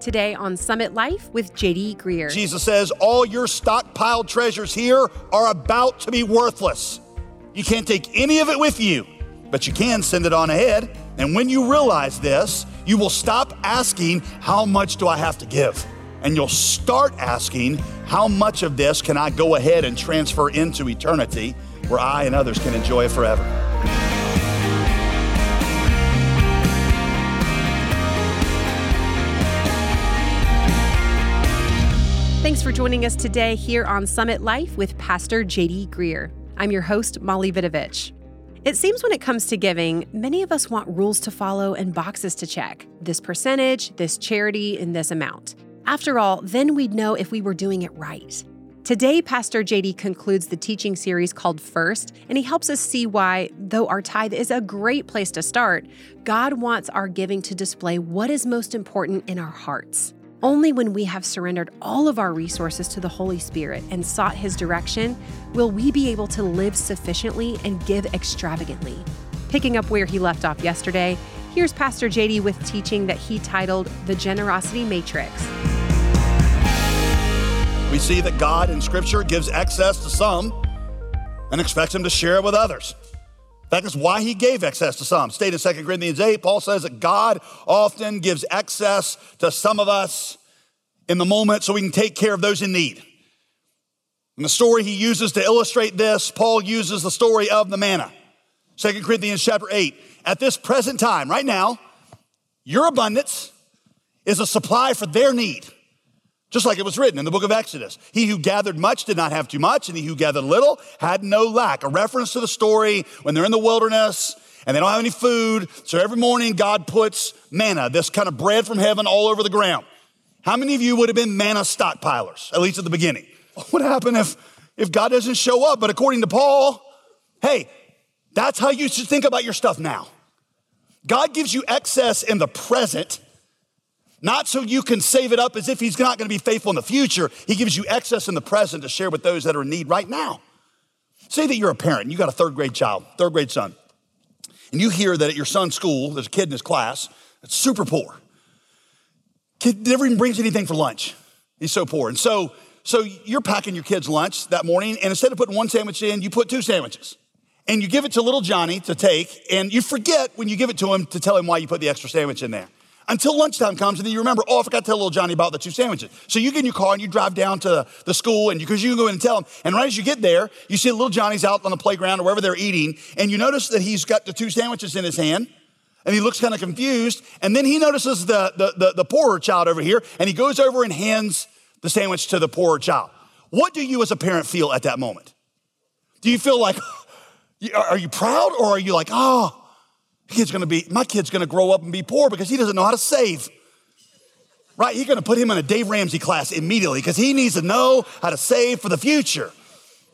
Today on Summit Life with JD Greear. Jesus says, All your stockpiled treasures here are about to be worthless. You can't take any of it with you, but you can send it on ahead. And when you realize this, you will stop asking, How much do I have to give? And you'll start asking, How much of this can I go ahead and transfer into eternity where I and others can enjoy it forever? For joining us today here on Summit Life with Pastor JD Greear. I'm your host, Molly Vidovich. It seems when it comes to giving, many of us want rules to follow and boxes to check this percentage, this charity, and this amount. After all, then we'd know if we were doing it right. Today, Pastor JD concludes the teaching series called First, and he helps us see why, though our tithe is a great place to start, God wants our giving to display what is most important in our hearts. Only when we have surrendered all of our resources to the Holy Spirit and sought His direction will we be able to live sufficiently and give extravagantly. Picking up where he left off yesterday, here's Pastor JD with teaching that he titled The Generosity Matrix. We see that God in Scripture gives excess to some and expects them to share it with others. That is why he gave excess to some. Stated in 2 Corinthians 8, Paul says that God often gives excess to some of us in the moment so we can take care of those in need. And the story he uses to illustrate this, Paul uses the story of the manna. 2 Corinthians chapter 8. At this present time, right now, your abundance is a supply for their need. Just like it was written in the book of Exodus. He who gathered much did not have too much, and he who gathered little had no lack. A reference to the story when they're in the wilderness and they don't have any food. So every morning, God puts manna, this kind of bread from heaven, all over the ground. How many of you would have been manna stockpilers, at least at the beginning? What would happen if, if God doesn't show up? But according to Paul, hey, that's how you should think about your stuff now. God gives you excess in the present not so you can save it up as if he's not going to be faithful in the future. He gives you excess in the present to share with those that are in need right now. Say that you're a parent and you got a third grade child, third grade son, and you hear that at your son's school, there's a kid in his class that's super poor. Kid never even brings anything for lunch. He's so poor. And so, so you're packing your kid's lunch that morning, and instead of putting one sandwich in, you put two sandwiches. And you give it to little Johnny to take, and you forget when you give it to him to tell him why you put the extra sandwich in there until lunchtime comes, and then you remember, oh, I forgot to tell little Johnny about the two sandwiches. So you get in your car and you drive down to the school, and because you, you can go in and tell him. And right as you get there, you see little Johnny's out on the playground or wherever they're eating, and you notice that he's got the two sandwiches in his hand, and he looks kind of confused. And then he notices the, the, the, the poorer child over here, and he goes over and hands the sandwich to the poorer child. What do you as a parent feel at that moment? Do you feel like, are you proud, or are you like, oh, kid's gonna be, my kid's gonna grow up and be poor because he doesn't know how to save. Right? You're gonna put him in a Dave Ramsey class immediately because he needs to know how to save for the future.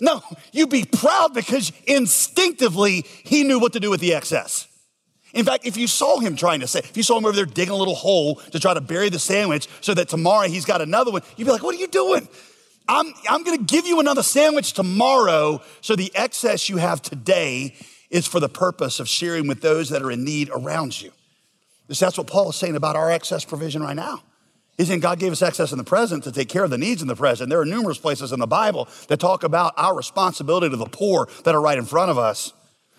No, you'd be proud because instinctively he knew what to do with the excess. In fact, if you saw him trying to say, if you saw him over there digging a little hole to try to bury the sandwich so that tomorrow he's got another one, you'd be like, what are you doing? I'm, I'm gonna give you another sandwich tomorrow so the excess you have today is for the purpose of sharing with those that are in need around you. That's what Paul is saying about our excess provision right now. He's saying God gave us excess in the present to take care of the needs in the present. There are numerous places in the Bible that talk about our responsibility to the poor that are right in front of us.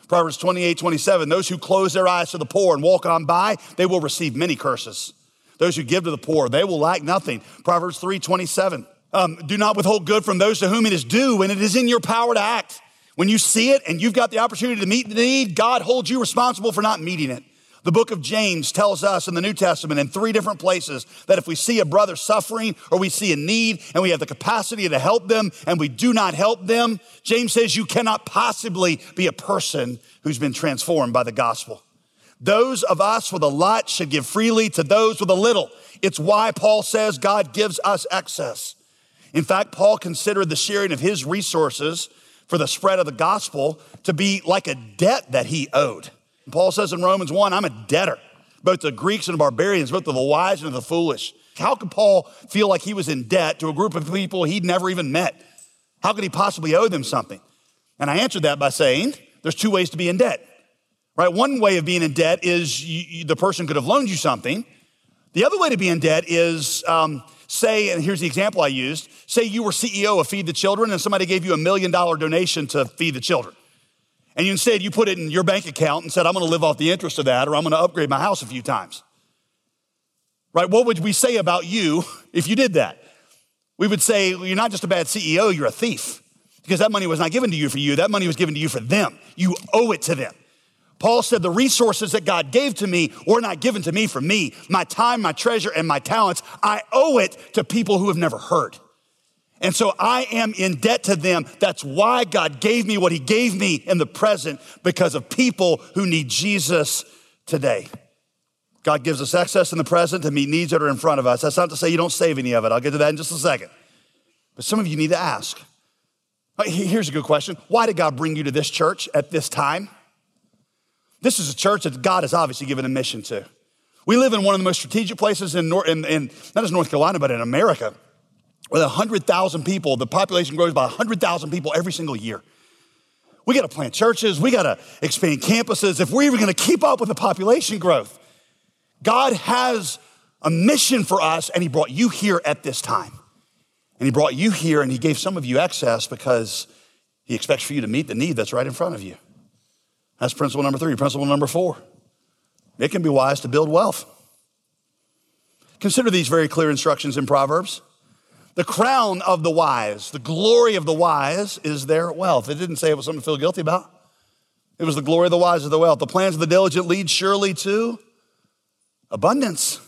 Proverbs 28, 27, those who close their eyes to the poor and walk on by, they will receive many curses. Those who give to the poor, they will lack nothing. Proverbs 3, 27, um, do not withhold good from those to whom it is due when it is in your power to act. When you see it and you've got the opportunity to meet the need, God holds you responsible for not meeting it. The book of James tells us in the New Testament in three different places that if we see a brother suffering or we see a need and we have the capacity to help them and we do not help them, James says you cannot possibly be a person who's been transformed by the gospel. Those of us with a lot should give freely to those with a little. It's why Paul says God gives us excess. In fact, Paul considered the sharing of his resources for the spread of the gospel to be like a debt that he owed. Paul says in Romans 1, I'm a debtor, both to Greeks and barbarians, both to the wise and to the foolish. How could Paul feel like he was in debt to a group of people he'd never even met? How could he possibly owe them something? And I answered that by saying there's two ways to be in debt, right? One way of being in debt is you, the person could have loaned you something. The other way to be in debt is um, say, and here's the example I used say you were CEO of Feed the Children and somebody gave you a million dollar donation to feed the children. And you instead you put it in your bank account and said, I'm gonna live off the interest of that or I'm gonna upgrade my house a few times. Right? What would we say about you if you did that? We would say, well, You're not just a bad CEO, you're a thief. Because that money was not given to you for you, that money was given to you for them. You owe it to them. Paul said, The resources that God gave to me were not given to me for me. My time, my treasure, and my talents, I owe it to people who have never heard. And so I am in debt to them. That's why God gave me what He gave me in the present because of people who need Jesus today. God gives us access in the present to meet needs that are in front of us. That's not to say you don't save any of it. I'll get to that in just a second. But some of you need to ask. Here's a good question Why did God bring you to this church at this time? This is a church that God has obviously given a mission to. We live in one of the most strategic places in, in, in not just North Carolina, but in America, with 100,000 people. The population grows by 100,000 people every single year. We got to plant churches, we got to expand campuses if we're even going to keep up with the population growth. God has a mission for us, and He brought you here at this time. And He brought you here, and He gave some of you access because He expects for you to meet the need that's right in front of you. That's principle number three. Principle number four it can be wise to build wealth. Consider these very clear instructions in Proverbs. The crown of the wise, the glory of the wise is their wealth. It didn't say it was something to feel guilty about. It was the glory of the wise of the wealth. The plans of the diligent lead surely to abundance.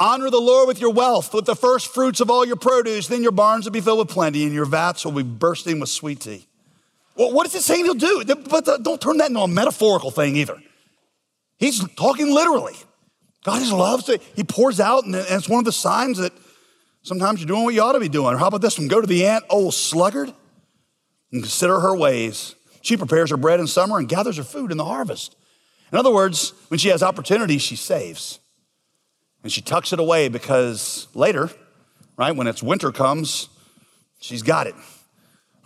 Honor the Lord with your wealth, with the first fruits of all your produce. Then your barns will be filled with plenty, and your vats will be bursting with sweet tea. Well, what is it saying he'll do? But don't turn that into a metaphorical thing either. He's talking literally. God just loves it. He pours out, and it's one of the signs that sometimes you're doing what you ought to be doing. Or how about this one? Go to the ant, oh sluggard, and consider her ways. She prepares her bread in summer and gathers her food in the harvest. In other words, when she has opportunity, she saves. And she tucks it away because later, right, when it's winter comes, she's got it.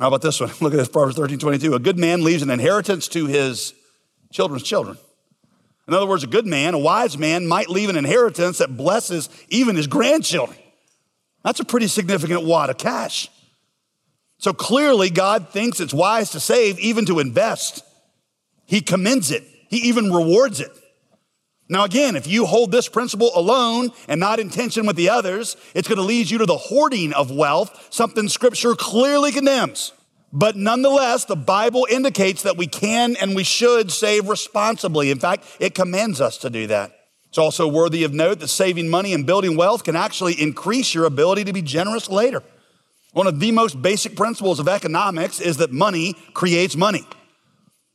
How about this one? Look at this, Proverbs 13, 22. A good man leaves an inheritance to his children's children. In other words, a good man, a wise man, might leave an inheritance that blesses even his grandchildren. That's a pretty significant wad of cash. So clearly, God thinks it's wise to save, even to invest. He commends it, He even rewards it. Now, again, if you hold this principle alone and not in tension with the others, it's going to lead you to the hoarding of wealth, something scripture clearly condemns. But nonetheless, the Bible indicates that we can and we should save responsibly. In fact, it commands us to do that. It's also worthy of note that saving money and building wealth can actually increase your ability to be generous later. One of the most basic principles of economics is that money creates money.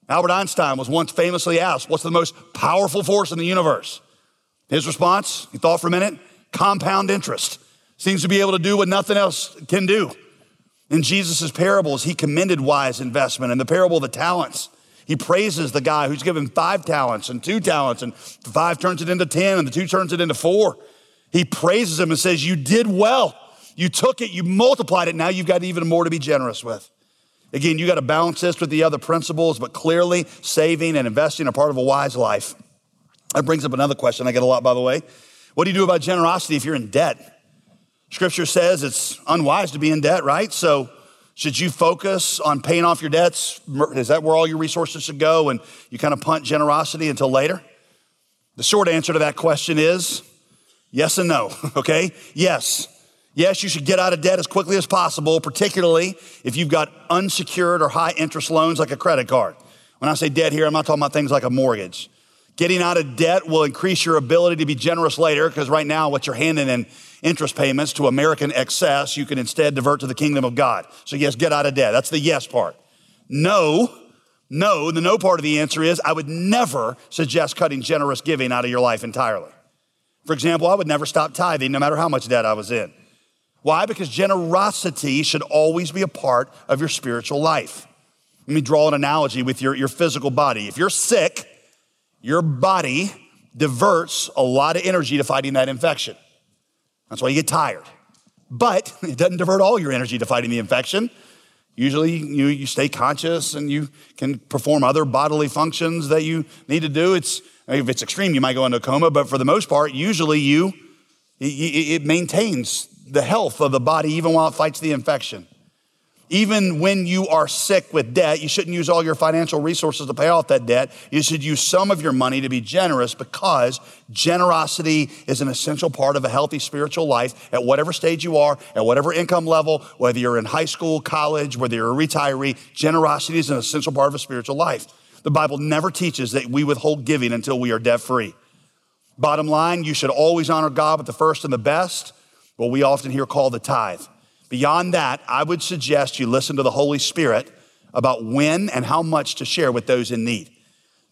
Albert Einstein was once famously asked, What's the most powerful force in the universe? His response, he thought for a minute, compound interest. Seems to be able to do what nothing else can do. In Jesus' parables, he commended wise investment. In the parable of the talents, he praises the guy who's given five talents and two talents, and the five turns it into 10, and the two turns it into four. He praises him and says, You did well. You took it, you multiplied it. Now you've got even more to be generous with. Again, you got to balance this with the other principles, but clearly saving and investing are part of a wise life. That brings up another question I get a lot, by the way. What do you do about generosity if you're in debt? Scripture says it's unwise to be in debt, right? So, should you focus on paying off your debts? Is that where all your resources should go and you kind of punt generosity until later? The short answer to that question is yes and no, okay? Yes. Yes, you should get out of debt as quickly as possible, particularly if you've got unsecured or high interest loans like a credit card. When I say debt here, I'm not talking about things like a mortgage. Getting out of debt will increase your ability to be generous later because right now, what you're handing in interest payments to American Express, you can instead divert to the kingdom of God. So, yes, get out of debt. That's the yes part. No, no, the no part of the answer is I would never suggest cutting generous giving out of your life entirely. For example, I would never stop tithing no matter how much debt I was in. Why? Because generosity should always be a part of your spiritual life. Let me draw an analogy with your, your physical body. If you're sick, your body diverts a lot of energy to fighting that infection. That's why you get tired. But it doesn't divert all your energy to fighting the infection. Usually you, you stay conscious and you can perform other bodily functions that you need to do. It's, if it's extreme, you might go into a coma, but for the most part, usually you It maintains the health of the body even while it fights the infection. Even when you are sick with debt, you shouldn't use all your financial resources to pay off that debt. You should use some of your money to be generous because generosity is an essential part of a healthy spiritual life at whatever stage you are, at whatever income level, whether you're in high school, college, whether you're a retiree. Generosity is an essential part of a spiritual life. The Bible never teaches that we withhold giving until we are debt free. Bottom line, you should always honor God with the first and the best, what we often hear called the tithe. Beyond that, I would suggest you listen to the Holy Spirit about when and how much to share with those in need.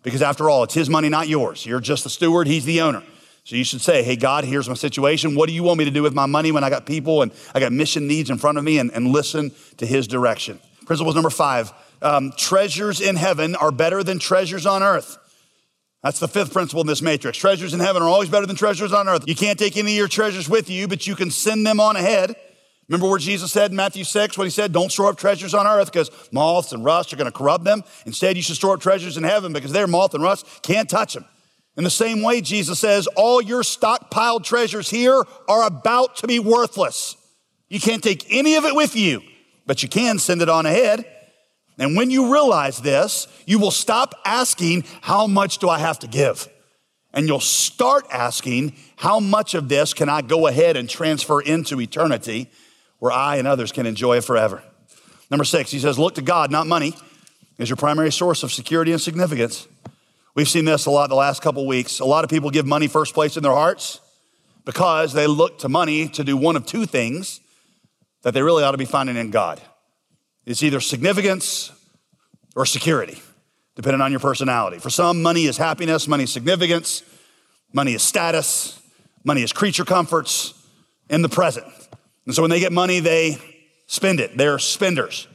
Because after all, it's His money, not yours. You're just the steward, He's the owner. So you should say, Hey, God, here's my situation. What do you want me to do with my money when I got people and I got mission needs in front of me? And, and listen to His direction. Principles number five um, treasures in heaven are better than treasures on earth. That's the fifth principle in this matrix. Treasures in heaven are always better than treasures on earth. You can't take any of your treasures with you, but you can send them on ahead. Remember what Jesus said in Matthew 6 when he said, Don't store up treasures on earth because moths and rust are going to corrupt them. Instead, you should store up treasures in heaven because their moth and rust can't touch them. In the same way, Jesus says, All your stockpiled treasures here are about to be worthless. You can't take any of it with you, but you can send it on ahead. And when you realize this, you will stop asking, How much do I have to give? And you'll start asking, How much of this can I go ahead and transfer into eternity? where I and others can enjoy it forever. Number six, he says, look to God, not money, as your primary source of security and significance. We've seen this a lot the last couple weeks. A lot of people give money first place in their hearts because they look to money to do one of two things that they really ought to be finding in God. It's either significance or security, depending on your personality. For some, money is happiness, money is significance, money is status, money is creature comforts in the present. And so when they get money, they spend it. They're spenders.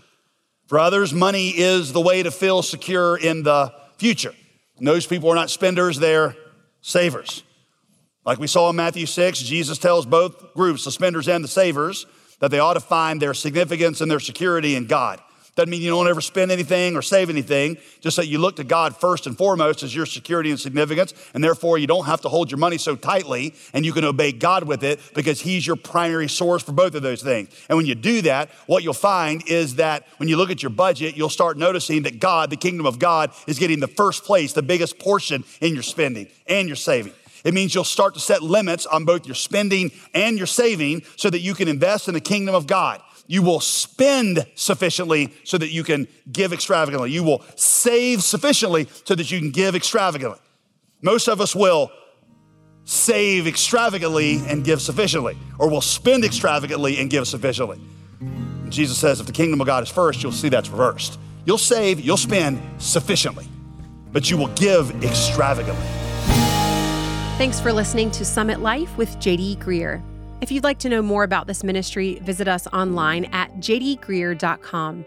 For others, money is the way to feel secure in the future. And those people are not spenders, they're savers. Like we saw in Matthew 6, Jesus tells both groups, the spenders and the savers, that they ought to find their significance and their security in God. Doesn't mean you don't ever spend anything or save anything, just that you look to God first and foremost as your security and significance, and therefore you don't have to hold your money so tightly and you can obey God with it because He's your primary source for both of those things. And when you do that, what you'll find is that when you look at your budget, you'll start noticing that God, the kingdom of God, is getting the first place, the biggest portion in your spending and your saving. It means you'll start to set limits on both your spending and your saving so that you can invest in the kingdom of God. You will spend sufficiently so that you can give extravagantly. You will save sufficiently so that you can give extravagantly. Most of us will save extravagantly and give sufficiently, or will spend extravagantly and give sufficiently. And Jesus says if the kingdom of God is first, you'll see that's reversed. You'll save, you'll spend sufficiently, but you will give extravagantly. Thanks for listening to Summit Life with JD Greear. If you'd like to know more about this ministry, visit us online at jdgreear.com.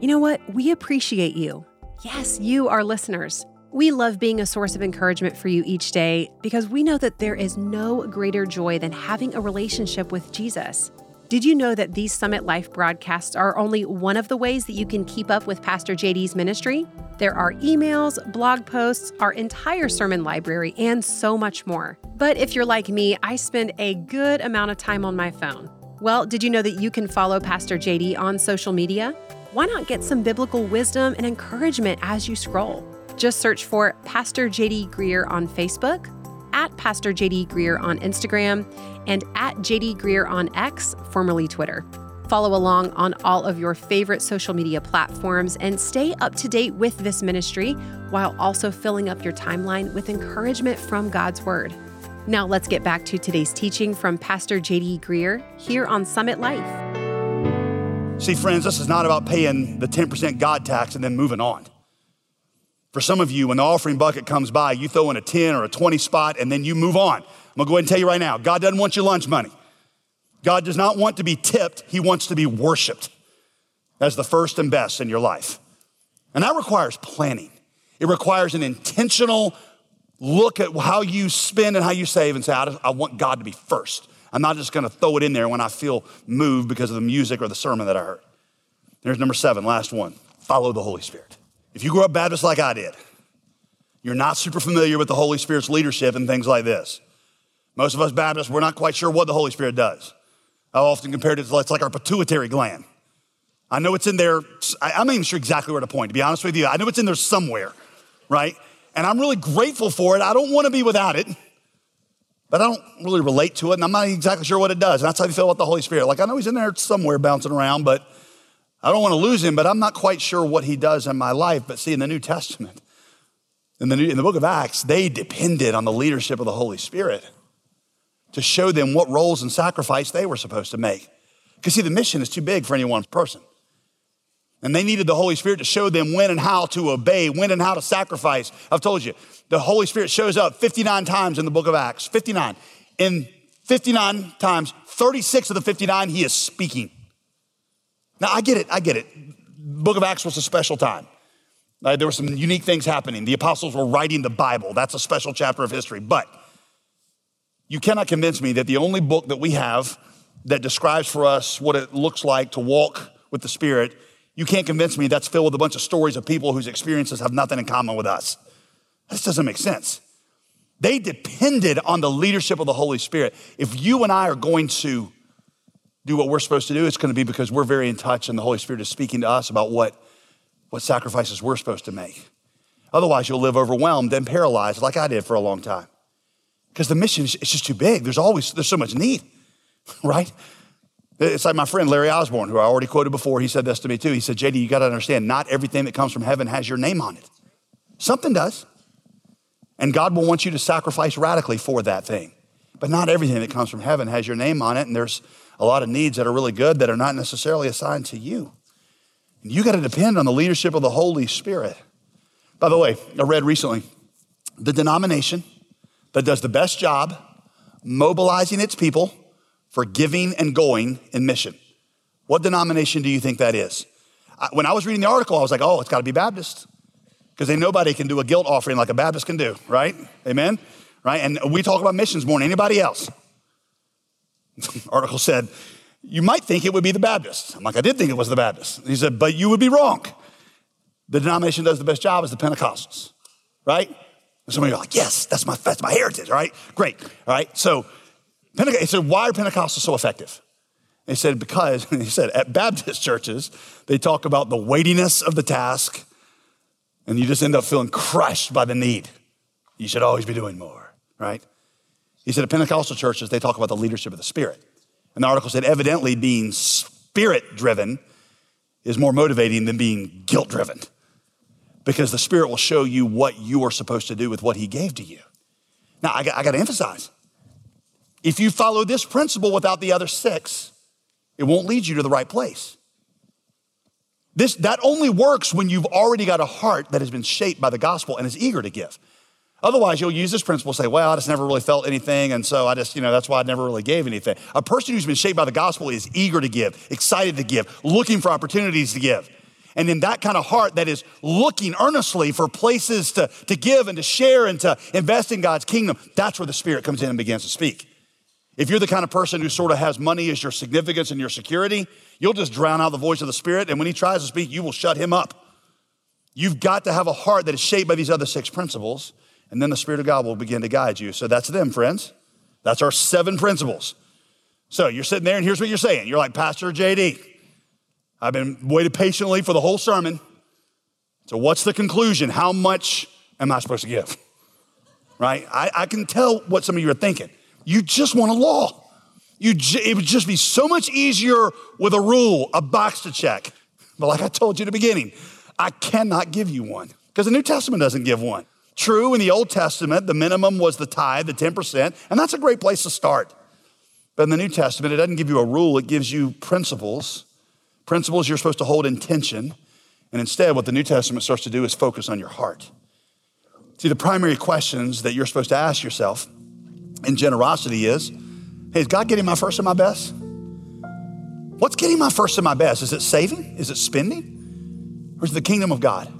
You know what? We appreciate you. Yes, you, our listeners. We love being a source of encouragement for you each day because we know that there is no greater joy than having a relationship with Jesus. Did you know that these Summit Life broadcasts are only one of the ways that you can keep up with Pastor JD's ministry? There are emails, blog posts, our entire sermon library, and so much more. But if you're like me, I spend a good amount of time on my phone. Well, did you know that you can follow Pastor JD on social media? Why not get some biblical wisdom and encouragement as you scroll? Just search for Pastor JD Greear on Facebook at Pastor JD Greear on Instagram, and at JD Greear on X, formerly Twitter. Follow along on all of your favorite social media platforms and stay up to date with this ministry while also filling up your timeline with encouragement from God's Word. Now, let's get back to today's teaching from Pastor JD Greear here on Summit Life. See, friends, this is not about paying the 10% God tax and then moving on. For some of you, when the offering bucket comes by, you throw in a 10 or a 20 spot and then you move on. I'm gonna go ahead and tell you right now God doesn't want your lunch money. God does not want to be tipped, He wants to be worshiped as the first and best in your life. And that requires planning, it requires an intentional look at how you spend and how you save and say, I want God to be first. I'm not just gonna throw it in there when I feel moved because of the music or the sermon that I heard. There's number seven, last one follow the Holy Spirit. If you grew up Baptist like I did, you're not super familiar with the Holy Spirit's leadership and things like this. Most of us Baptists, we're not quite sure what the Holy Spirit does. I often compare it to it's like our pituitary gland. I know it's in there. I'm not even sure exactly where to point, to be honest with you. I know it's in there somewhere, right? And I'm really grateful for it. I don't want to be without it, but I don't really relate to it, and I'm not exactly sure what it does. And that's how you feel about the Holy Spirit. Like, I know He's in there somewhere bouncing around, but I don't want to lose Him, but I'm not quite sure what He does in my life. But see, in the New Testament, in the, New, in the book of Acts, they depended on the leadership of the Holy Spirit to show them what roles and sacrifice they were supposed to make. Because, see, the mission is too big for any one person. And they needed the Holy Spirit to show them when and how to obey, when and how to sacrifice. I've told you, the Holy Spirit shows up 59 times in the book of Acts. 59. In 59 times, 36 of the 59, he is speaking. Now, I get it, I get it. Book of Acts was a special time. Uh, there were some unique things happening. The apostles were writing the Bible. That's a special chapter of history. But you cannot convince me that the only book that we have that describes for us what it looks like to walk with the Spirit you can't convince me that's filled with a bunch of stories of people whose experiences have nothing in common with us. This doesn't make sense. They depended on the leadership of the Holy Spirit. If you and I are going to do what we're supposed to do, it's going to be because we're very in touch and the Holy Spirit is speaking to us about what, what sacrifices we're supposed to make. Otherwise, you'll live overwhelmed and paralyzed like I did for a long time. Because the mission is just too big. There's always, there's so much need, right? It's like my friend Larry Osborne, who I already quoted before. He said this to me too. He said, JD, you got to understand, not everything that comes from heaven has your name on it. Something does. And God will want you to sacrifice radically for that thing. But not everything that comes from heaven has your name on it. And there's a lot of needs that are really good that are not necessarily assigned to you. And you got to depend on the leadership of the Holy Spirit. By the way, I read recently the denomination that does the best job mobilizing its people for giving and going in mission. What denomination do you think that is? When I was reading the article, I was like, oh, it's got to be Baptist. Because nobody can do a guilt offering like a Baptist can do, right? Amen? Right? And we talk about missions more than anybody else. article said, you might think it would be the Baptist. I'm like, I did think it was the Baptist. He said, but you would be wrong. The denomination does the best job is the Pentecostals, right? And some of you are like, yes, that's my, that's my heritage, right? Great, all right? So Pentecost, he said, why are Pentecostals so effective? he said, because, he said, at Baptist churches, they talk about the weightiness of the task, and you just end up feeling crushed by the need. You should always be doing more, right? He said, at Pentecostal churches, they talk about the leadership of the Spirit. And the article said, evidently, being spirit driven is more motivating than being guilt driven because the Spirit will show you what you are supposed to do with what He gave to you. Now, I got, I got to emphasize if you follow this principle without the other six, it won't lead you to the right place. This, that only works when you've already got a heart that has been shaped by the gospel and is eager to give. Otherwise, you'll use this principle, say, well, I just never really felt anything, and so I just, you know, that's why I never really gave anything. A person who's been shaped by the gospel is eager to give, excited to give, looking for opportunities to give. And in that kind of heart that is looking earnestly for places to, to give and to share and to invest in God's kingdom, that's where the Spirit comes in and begins to speak. If you're the kind of person who sort of has money as your significance and your security, you'll just drown out the voice of the Spirit. And when He tries to speak, you will shut Him up. You've got to have a heart that is shaped by these other six principles, and then the Spirit of God will begin to guide you. So that's them, friends. That's our seven principles. So you're sitting there, and here's what you're saying. You're like, Pastor JD, I've been waiting patiently for the whole sermon. So what's the conclusion? How much am I supposed to give? Right? I, I can tell what some of you are thinking. You just want a law. You it would just be so much easier with a rule, a box to check. But like I told you at the beginning, I cannot give you one because the New Testament doesn't give one. True, in the Old Testament, the minimum was the tithe, the 10%, and that's a great place to start. But in the New Testament, it doesn't give you a rule, it gives you principles. Principles you're supposed to hold in tension. And instead, what the New Testament starts to do is focus on your heart. See, the primary questions that you're supposed to ask yourself in generosity is hey, is God getting my first and my best? What's getting my first and my best? Is it saving? Is it spending? Or is it the kingdom of God?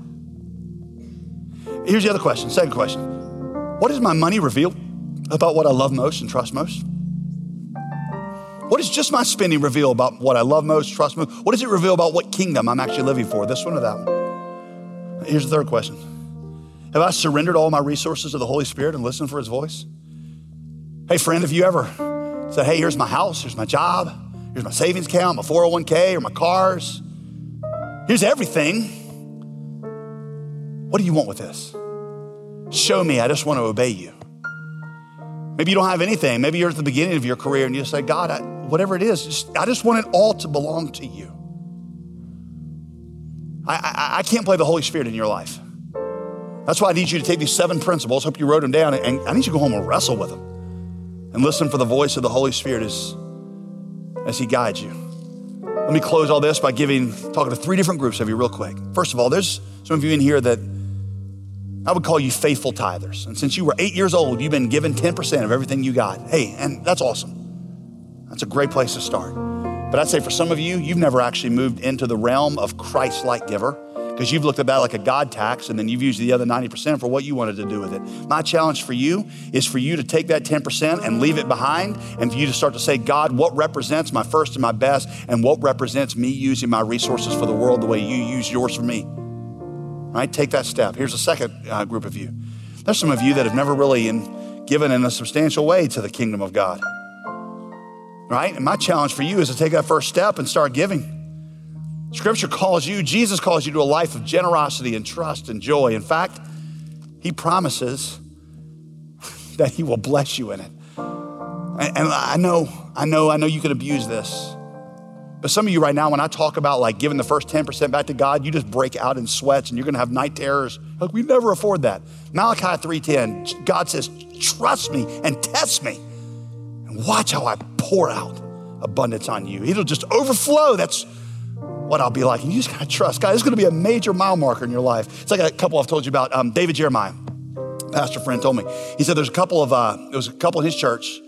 Here's the other question, second question. What does my money reveal about what I love most and trust most? What does just my spending reveal about what I love most, trust most? What does it reveal about what kingdom I'm actually living for, this one or that one? Here's the third question Have I surrendered all my resources to the Holy Spirit and listened for his voice? Hey, friend, have you ever said, hey, here's my house, here's my job, here's my savings account, my 401k, or my cars, here's everything. What do you want with this? Show me, I just want to obey you. Maybe you don't have anything. Maybe you're at the beginning of your career and you say, God, I, whatever it is, just, I just want it all to belong to you. I, I, I, can't play the Holy Spirit in your life. That's why I need you to take these seven principles. Hope you wrote them down, and I need you to go home and wrestle with them and listen for the voice of the Holy Spirit as, as He guides you. Let me close all this by giving, talking to three different groups of you real quick. First of all, there's some of you in here that I would call you faithful tithers. And since you were eight years old, you've been given 10% of everything you got. Hey, and that's awesome. That's a great place to start. But I'd say for some of you, you've never actually moved into the realm of Christ like giver because you've looked at that like a God tax and then you've used the other 90% for what you wanted to do with it. My challenge for you is for you to take that 10% and leave it behind and for you to start to say, God, what represents my first and my best and what represents me using my resources for the world the way you use yours for me? Right? Take that step. Here's a second uh, group of you. There's some of you that have never really in, given in a substantial way to the kingdom of God, right? And my challenge for you is to take that first step and start giving. Scripture calls you, Jesus calls you to a life of generosity and trust and joy. In fact, He promises that He will bless you in it. And, I know, I know, I know you can abuse this. But some of you right now, when I talk about like giving the first 10% back to God, you just break out in sweats and you're gonna have night terrors. Like we never afford that. Malachi 3:10, God says, trust me and test me. And watch how I pour out abundance on you. It'll just overflow. That's what I'll be like. And you just gotta trust. God, it's gonna be a major mile marker in your life. It's like a couple I've told you about, um, David Jeremiah. Pastor friend told me. He said there's a couple of, uh, there was a couple in his church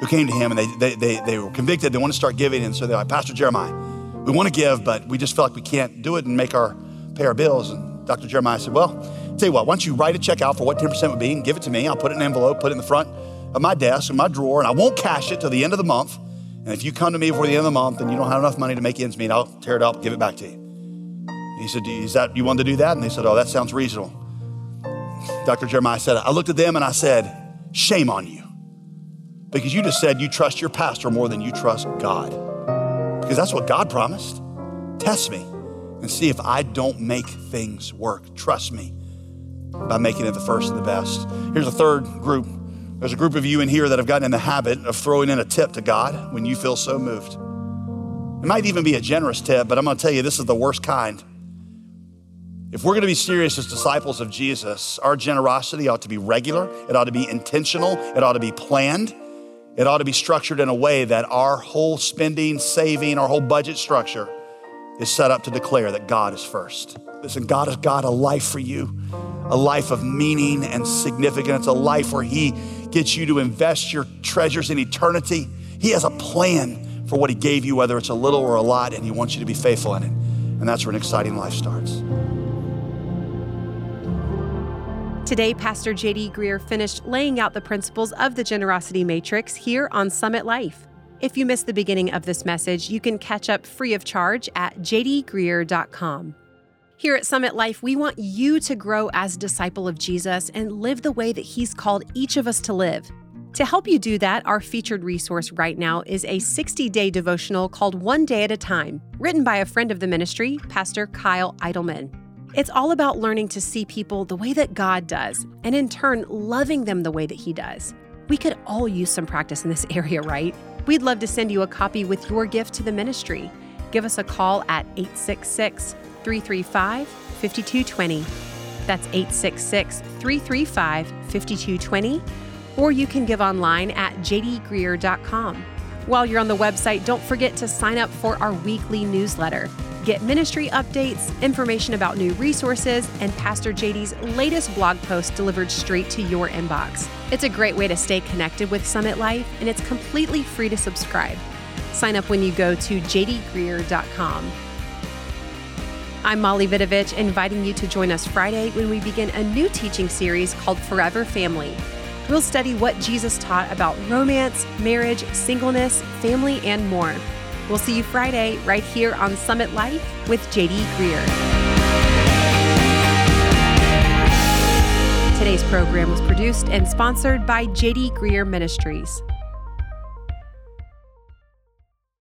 who came to him and they, they, they, they were convicted. They want to start giving. And so they're like, Pastor Jeremiah, we want to give, but we just feel like we can't do it and make our, pay our bills. And Dr. Jeremiah said, well, tell you what, why don't you write a check out for what 10% would be and give it to me. I'll put it in an envelope, put it in the front of my desk in my drawer, and I won't cash it till the end of the month. And if you come to me before the end of the month and you don't have enough money to make ends meet, I'll tear it up, give it back to you. He said, Is that you want to do that? And they said, Oh, that sounds reasonable. Dr. Jeremiah said, I looked at them and I said, Shame on you. Because you just said you trust your pastor more than you trust God. Because that's what God promised. Test me and see if I don't make things work. Trust me by making it the first and the best. Here's a third group. There's a group of you in here that have gotten in the habit of throwing in a tip to God when you feel so moved. It might even be a generous tip, but I'm going to tell you this is the worst kind. If we're going to be serious as disciples of Jesus, our generosity ought to be regular, it ought to be intentional, it ought to be planned. It ought to be structured in a way that our whole spending, saving, our whole budget structure is set up to declare that God is first. Listen, God has got a life for you, a life of meaning and significance, a life where He gets you to invest your treasures in eternity. He has a plan for what He gave you, whether it's a little or a lot, and He wants you to be faithful in it. And that's where an exciting life starts. Today, Pastor JD Greear finished laying out the principles of the generosity matrix here on Summit Life. If you missed the beginning of this message, you can catch up free of charge at jdgreear.com. Here at Summit Life, we want you to grow as a disciple of Jesus and live the way that He's called each of us to live. To help you do that, our featured resource right now is a 60 day devotional called One Day at a Time, written by a friend of the ministry, Pastor Kyle Idleman. It's all about learning to see people the way that God does, and in turn, loving them the way that He does. We could all use some practice in this area, right? We'd love to send you a copy with your gift to the ministry. Give us a call at 866 335 5220. That's 866 335 5220. Or you can give online at jdgreear.com. While you're on the website, don't forget to sign up for our weekly newsletter. Get ministry updates, information about new resources, and Pastor JD's latest blog post delivered straight to your inbox. It's a great way to stay connected with Summit Life, and it's completely free to subscribe. Sign up when you go to jdgreear.com. I'm Molly Vidovich, inviting you to join us Friday when we begin a new teaching series called Forever Family. We'll study what Jesus taught about romance, marriage, singleness, family, and more. We'll see you Friday right here on Summit Life with JD Greear. Today's program was produced and sponsored by JD Greear Ministries.